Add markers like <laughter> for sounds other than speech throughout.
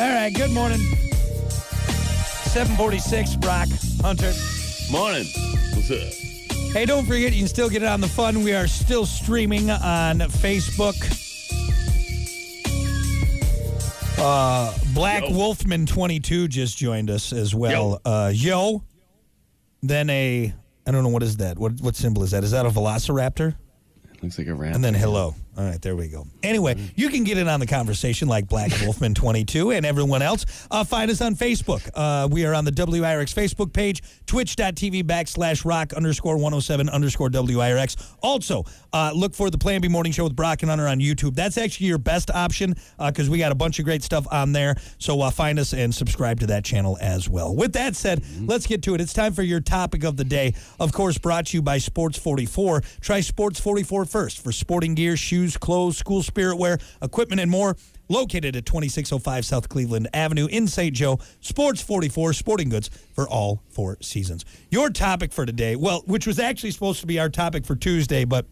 All right, good morning. 746, Brock Hunter. Morning. What's up? Hey, don't forget, you can still get it on the fun. We are still streaming on Facebook. Uh, Black Yo. Wolfman 22 just joined us as well. Uh, yo. Then a, I don't know, what is that? What, what symbol is that? Is that a velociraptor? It Looks like a rat. And then hello. All right, there we go. Anyway, you can get in on the conversation like Black <laughs> Wolfman 22 and everyone else. Uh, find us on Facebook. Uh, we are on the WIRX Facebook page, twitch.tv backslash rock underscore 107 underscore WIRX. Also, uh, look for the Plan B Morning Show with Brock and Hunter on YouTube. That's actually your best option because we got a bunch of great stuff on there. So uh, find us and subscribe to that channel as well. With that said, let's get to it. It's time for your topic of the day. Of course, brought to you by Sports 44. Try Sports 44 first for sporting gear, shoes, clothes, school spirit wear, equipment, and more. Located at 2605 South Cleveland Avenue in St. Joe, Sports 44 sporting goods for all four seasons. Your topic for today, well, which was actually supposed to be our topic for Tuesday, but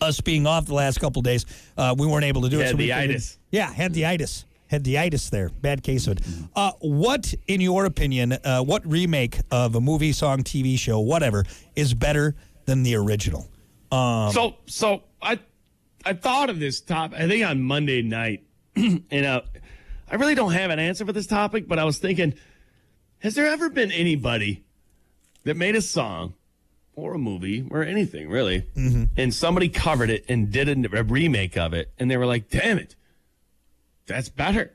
us being off the last couple days, uh, we weren't able to do it. Had so we itis. Yeah, had the itis. Had the itis there. Bad case of it. Uh, what, in your opinion, uh, what remake of a movie, song, TV show, whatever, is better than the original? so so I I thought of this topic. I think on Monday night, <clears throat> and uh, I really don't have an answer for this topic, but I was thinking, has there ever been anybody that made a song or a movie or anything really, and somebody covered it and did a, a remake of it, and they were like, "Damn it, that's better."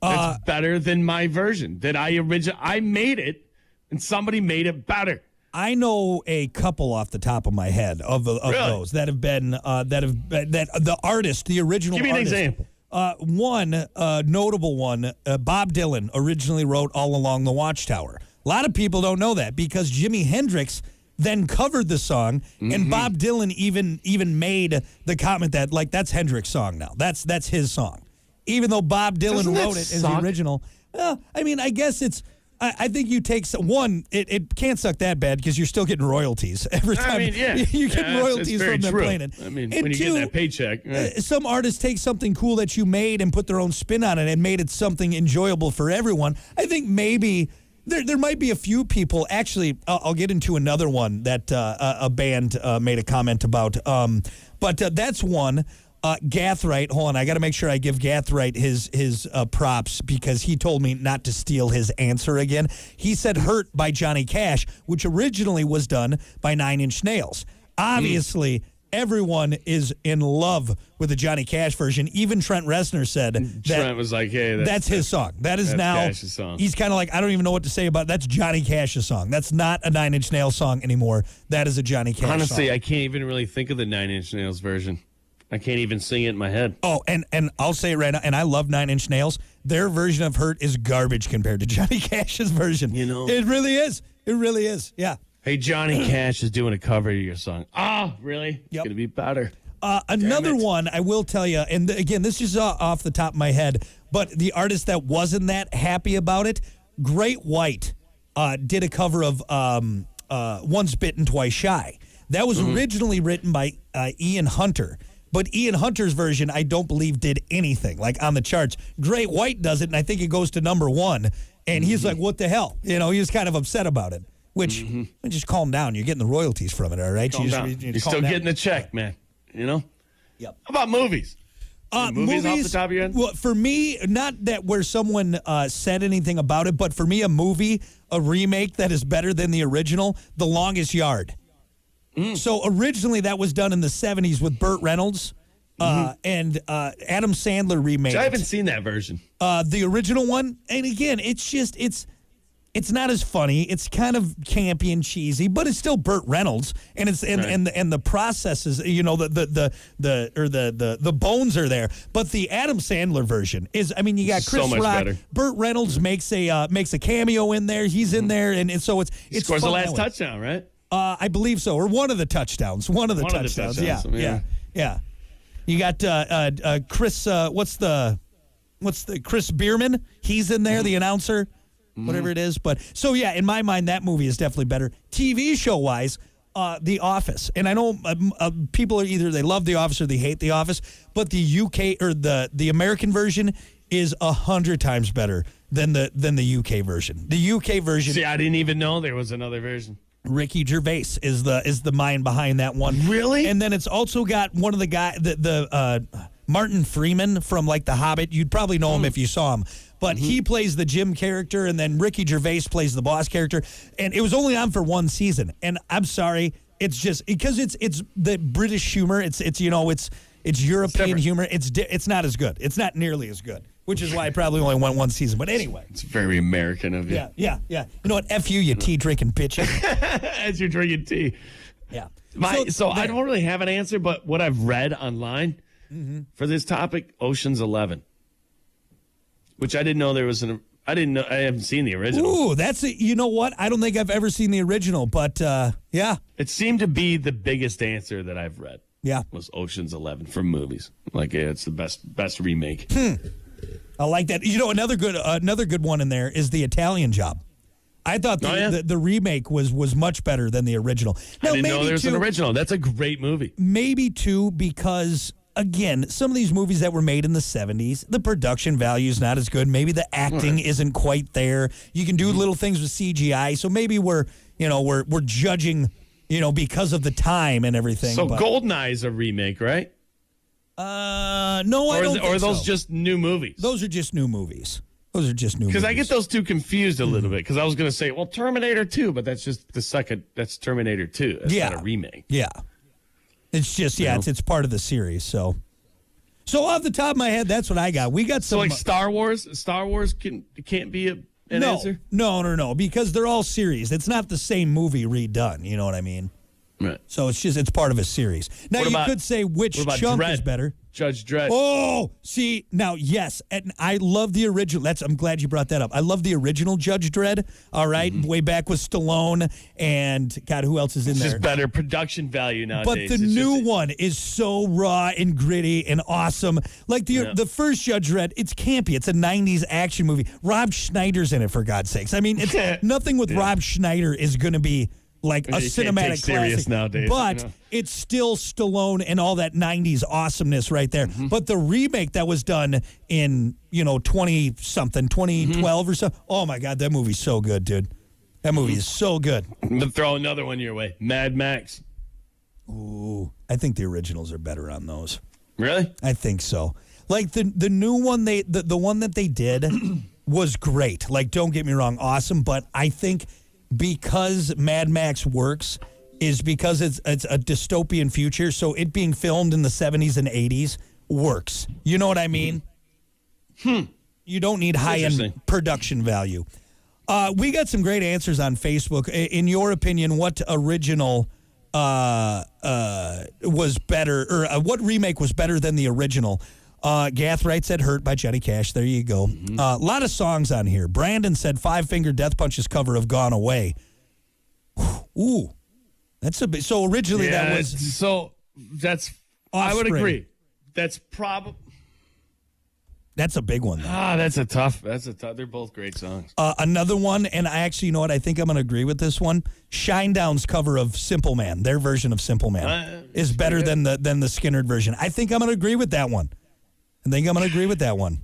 That's better than my version that I original I made it and somebody made it better. I know a couple off the top of my head of, the, of Really? those that have been uh, that have been, that the artist, the original. Give me an example. Uh, one uh, notable one, uh, Bob Dylan originally wrote "All Along the Watchtower." A lot of people don't know that because Jimi Hendrix then covered the song, Mm-hmm. and Bob Dylan even even made the comment that like that's Hendrix's song now. That's that's his song, even though Bob Dylan Doesn't wrote it as the original. Well, I mean, I guess it's. I, I think you take some, one. It, it can't suck that bad because you're still getting royalties <laughs> every time. I mean, yeah, <laughs> you get Yeah, getting it's- it's royalties from them true. playing it. I mean, And when you two, get that paycheck, right. uh, some artists take something cool that you made and put their own spin on it and made it something enjoyable for everyone. I think maybe there there might be a few people. Actually, I'll, I'll get into another one that uh, a, a band uh, made a comment about. Um, but uh, that's one. Uh, Gathright, hold on, I got to make sure I give Gathright his his uh, props because he told me not to steal his answer again. He said "Hurt" by Johnny Cash, which originally was done by Nine Inch Nails. Obviously, everyone is in love with the Johnny Cash version. Even Trent Reznor said that Trent was like, "Hey, that's, that's his song. That is now he's kind of like I don't even know what to say about it. that's Johnny Cash's song. That's not a Nine Inch Nails song anymore. That is a Johnny Cash Honestly, song. I can't even really think of the Nine Inch Nails version. I can't even sing it in my head. Oh, and and I'll say it right now, and I love Nine Inch Nails. Their version of "Hurt" is garbage compared to Johnny <laughs> Cash's version. You know? it really is. It really is. Yeah. Hey, Johnny <clears throat> Cash is doing a cover of your song. Ah, really? It's Yep. gonna be better. Uh, another one I will tell you, and again, this is off the top of my head, but the artist that wasn't that happy about it, Great White, uh, did a cover of um, uh, "Once Bitten, Twice Shy." That was originally written by uh, Ian Hunter. But Ian Hunter's version, I don't believe, did anything like on the charts. Great White does it, and I think it goes to number one. And he's like, "What the hell?" You know, he's kind of upset about it. Which, just calm down. You're getting the royalties from it, all right? Calm You just- down. you just You're still down. getting the check, man. You know? Yep. How about movies? Uh, movies off the top of your head? Well, for me, not that where someone uh, said anything about it, but for me, a movie, a remake that is better than the original, The Longest Yard. Mm. So originally, that was done in the '70s with Burt Reynolds. Uh, and uh, Adam Sandler remade Mm-hmm. I haven't it. seen that version. Uh, the original one, and again, it's just it's it's not as funny. It's kind of campy and cheesy, but it's still Burt Reynolds, and it's and Right. and the, and the processes, you know, the the the the or the the the bones are there. But the Adam Sandler version is, I mean, you got So Chris much Rock, better. Burt Reynolds makes a uh, makes a cameo in there. He's in there, and, and so it's Mm-hmm. It's scores the last touchdown, right? Uh, I believe so, or one of the touchdowns. One of the One of the touchdowns. touchdowns, yeah, yeah, yeah. yeah. You got uh, uh, uh, Chris. Uh, what's the what's the Chris Berman? He's in there, the announcer, whatever it is. But so yeah, in my mind, that movie is definitely better. TV show wise. Uh, the Office, and I know um, uh, people are either they love The Office or they hate The Office, but the UK or the the American version is a hundred times better than the than the UK version. The UK version, See, I didn't even know there was another version. Ricky Gervais is the is the mind behind that one. Really? And then it's also got one of the guy the the uh, Martin Freeman from like The Hobbit. You'd probably know him if you saw him. But he plays the Jim character, and then Ricky Gervais plays the boss character. And it was only on for one season. And I'm sorry, it's just because it's it's the British humor. It's it's you know it's it's European different. humor. It's di- it's not as good. It's not nearly as good. Which is why I probably only went one season. But anyway, It's very American of you. yeah, yeah, yeah. You know what? F you, you tea drinking bitch. <laughs> As you're drinking tea. Yeah. My, so, I don't really have an answer, but what I've read online Mm-hmm. for this topic, Ocean's Eleven, which I didn't know there was an. I didn't know. I haven't seen the original. Ooh, that's a, you know what? I don't think I've ever seen the original, but uh, yeah, It seemed to be the biggest answer that I've read yeah, was Ocean's Eleven from movies. Like yeah, it's the best best remake. Hmm. I like that. You know, another good another good one in there is the Italian Job. I thought the, Oh, yeah? the, the remake was was much better than the original. Now, I didn't know maybe there was too, an original. That's a great movie. maybe too because again, some of these movies that were made in the 70s, the production value is not as good. Maybe the acting isn't quite there. You can Mm-hmm. do little things with CGI, so maybe we're, you know, we're we're judging, you know, because of the time and everything. So but- Goldeneye's a remake, right? Uh, no, I Or, don't is, think or are those so. just new movies? those are just new movies. Those are just new Because I get those two confused a little bit. Because I was going to say, well, Terminator 2, but that's just the second. That's Terminator 2. That's Yeah. not a remake. Yeah. It's just yeah, know? it's it's part of the series. So, so off the top of my head, that's what I got. We got So like Star Wars, Star Wars can can't be a, an no, answer. no, no, no, because they're all series. It's not the same movie redone. You know what I mean? Right. So it's just it's part of a series. Now What you about- could say which Judge Dredd? is better. Judge Dredd. Oh, see now, yes, and I love the original. That's I'm glad you brought that up. I love the original Judge Dredd. All right, way back with Stallone and God, who else is in Mm-hmm. it's there? just better production value nowadays. But the It's new just- one is so raw and gritty and awesome. Like the Yeah. the first Judge Dredd, it's campy. It's a '90s action movie. Rob Schneider's in it for God's sakes. I mean, it's <laughs> nothing with Rob Schneider is going to be like a You can't take cinematic classic nowadays, but it's still Stallone and all that '90s awesomeness right there. Mm-hmm. But the remake that was done in you know 20 something, 2012 Mm-hmm. or so. Oh my God, that movie's so good, dude. That movie Mm-hmm. is so good. I'm gonna throw another one your way. Mad Max. Ooh, I think the originals are better on those. Really? I think so. Like the the new one they the, the one that they did <clears throat> was great. Like don't get me wrong, awesome, but I think because Mad Max works is because it's it's a dystopian future, so it being filmed in the 70s and 80s works. You know what I mean? Hmm. You don't need high end production value. Uh, we got some great answers on Facebook. In your opinion, what original uh, uh, was better, or uh, what remake was better than the original? Uh, Gathright said "Hurt" by Johnny Cash. There you go. A lot of songs on here. Brandon said Five Finger Death Punch's cover of "Gone Away." Ooh, that's a bit. So originally that was so. That's. I would agree. That's probably. that's a big one. Though. Ah, that's a tough. That's a tough. They're both great songs. Uh, another one, and I actually, you know what? I think I'm going to agree with this one. Shinedown's cover of Simple Man, their version of Simple Man, Uh, is better than the than the Skynyrd version. I think I'm going to agree with that one. I think I'm going to agree with that one.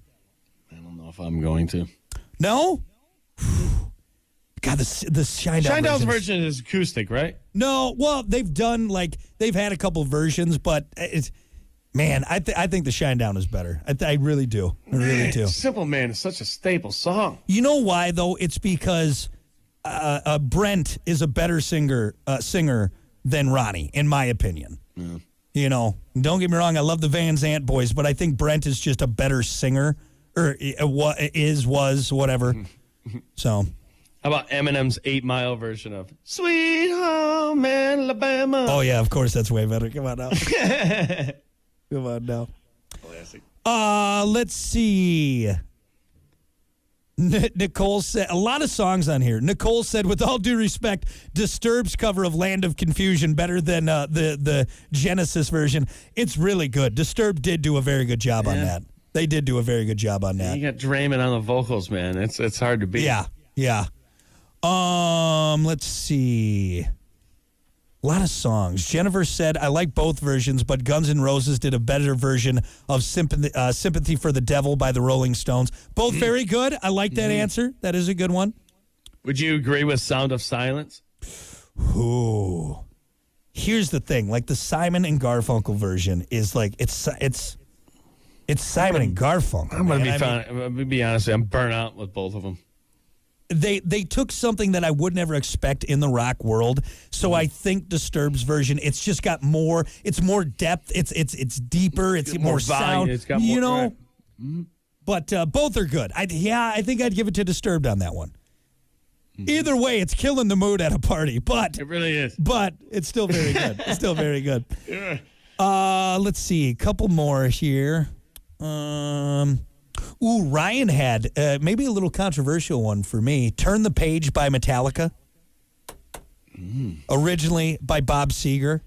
I don't know if I'm going to. No. <sighs> God, the the Shinedown Shinedown's version. is- version is acoustic, right? No, well, they've done like they've had a couple versions, but it's man, I th- I think the Shinedown is better. I, th- I really do. I really do. Simple Man is such a staple song. You know why though? It's because uh, uh, Brent is a better singer uh, singer than Ronnie, in my opinion. You know, don't get me wrong. I love the Van Zant boys, but I think Brent is just a better singer, or uh, what is was whatever. <laughs> so How about Eminem's Eight Mile version of Sweet Home Alabama? Oh yeah, of course that's way better. Come on now. <laughs> Come on now. Classic. Uh, let's see. N- Nicole said a lot of songs on here. Nicole said, with all due respect, Disturbed's cover of "Land of Confusion" better than uh, the the Genesis version. It's really good. Disturbed did do a very good job on that. They did do a very good job on that. You got Draiman on the vocals, man. It's it's hard to beat. Yeah, yeah. Um, let's see. A lot of songs. Jennifer said, I like both versions, but Guns N' Roses did a better version of Sympathy, uh, Sympathy for the Devil by the Rolling Stones. Both very good. I like that answer. That is a good one. Would you agree with Sound of Silence? Ooh. Here's the thing like the Simon and Garfunkel version is like, it's, it's, it's Simon and Garfunkel. I'm gonna man. be I mean, fine. I'm gonna be honest. with you, I'm burnt out with both of them. They they took something that I would never expect in the rock world. So Mm-hmm. I think Disturbed's version, it's just got more. It's more depth. It's it's it's deeper. It's got more, more sound. it's got you more- know. right. Mm-hmm. But uh, both are good. I yeah, I think I'd give it to Disturbed on that one. Either way, it's killing the mood at a party. But Mm-hmm. It really is. but it's still very good. It's still very good. <laughs> Yeah. Uh, let's see, a couple more here. Um, ooh, Ryan had uh, maybe a little controversial one for me. "Turn the Page" by Metallica, originally by Bob Seger.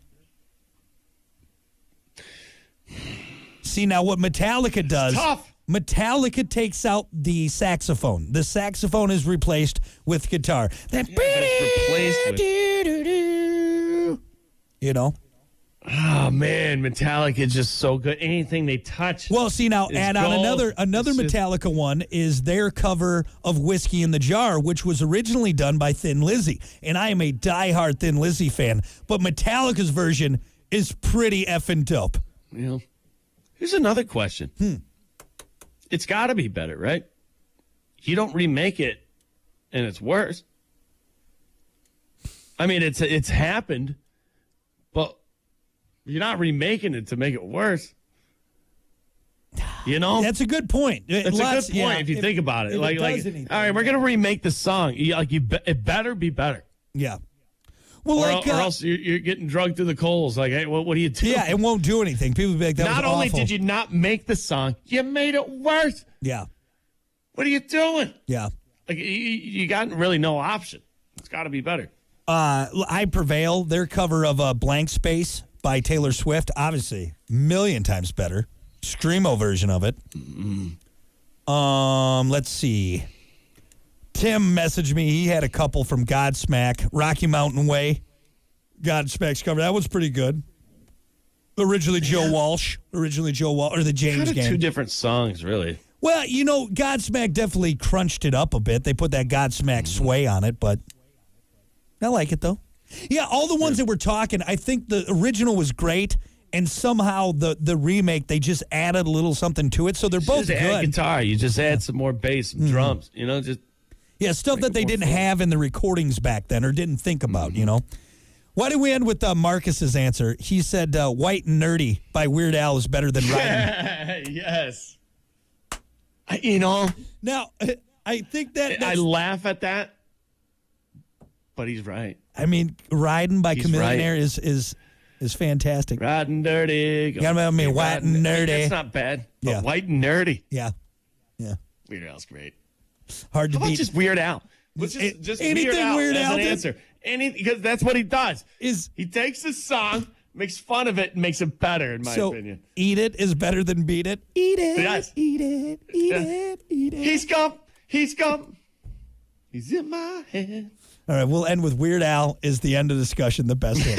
See now what Metallica does. tough. Metallica takes out the saxophone. The saxophone is replaced with guitar. That it's replaced with- <laughs> you know. Oh man, Metallica is just so good. Anything they touch. Well, see now, and on another another It's just- Metallica one is their cover of "Whiskey in the Jar," which was originally done by Thin Lizzy, and I am a diehard Thin Lizzy fan. But Metallica's version is pretty effing dope. Know, here's another question. Hmm. It's got to be better, right? You don't remake it, and it's worse. I mean, it's it's happened, you're not remaking it to make it worse. You know, That's a good point. That's a good point yeah, if you think about it. if like, like, anything, all right, we're gonna remake the song. You, like, you, be, it better be better, yeah. Well, or, like, or uh, else you're, you're getting drugged through the coals. Like, hey, what, what are you doing? yeah, it won't do anything. People be like, "That not only awful." did you not make the song, you made it worse. yeah, What are you doing? yeah. Like, you, you got really no option. It's got to be better. Uh, I prevail. Their cover of uh, "Blank Space" by Taylor Swift, obviously, million times better. Screamo version of it. Um, let's see. Tim messaged me. He had a couple from Godsmack, Rocky Mountain Way. Godsmack's cover. That was pretty good. Originally Joe Walsh. Originally Joe Walsh or the James Kind of Gang. two different songs, really. Well, you know, Godsmack definitely crunched it up a bit. They put that Godsmack sway on it, but I like it though. Yeah, all the ones that we're talking, I think the original was great, and somehow the the remake they just added a little something to it, so they're both just add good. guitar. You just add some more bass, some drums. You know, just Yeah, stuff that they didn't fun. have in the recordings back then or didn't think about. You know. Why did we end with uh, Marcus's answer? He said uh, "White and Nerdy" by Weird Al is better than "Riding." <laughs> yes. I, you know, now, <laughs> I think that I laugh at that, but he's right. I mean, "Riding" by He's Chamillionaire right. is is is fantastic. Riding dirty. Gotta remember me, white and nerdy. That's not bad. But Yeah. white and nerdy. Yeah, yeah. Weird Al's great. Hard to How about beat. just Weird Al? Let's just, A- just anything Weird Al, Weird as Al an did? answer. Any because that's what he does. Is He takes a song, makes fun of it, and makes it better, in my so opinion. eat it is better than beat it. Eat it. Yes. Eat it. Eat it. Eat it. He's come. He's come. He's in my head. All right, we'll end with Weird Al is the end of discussion. The best. <laughs>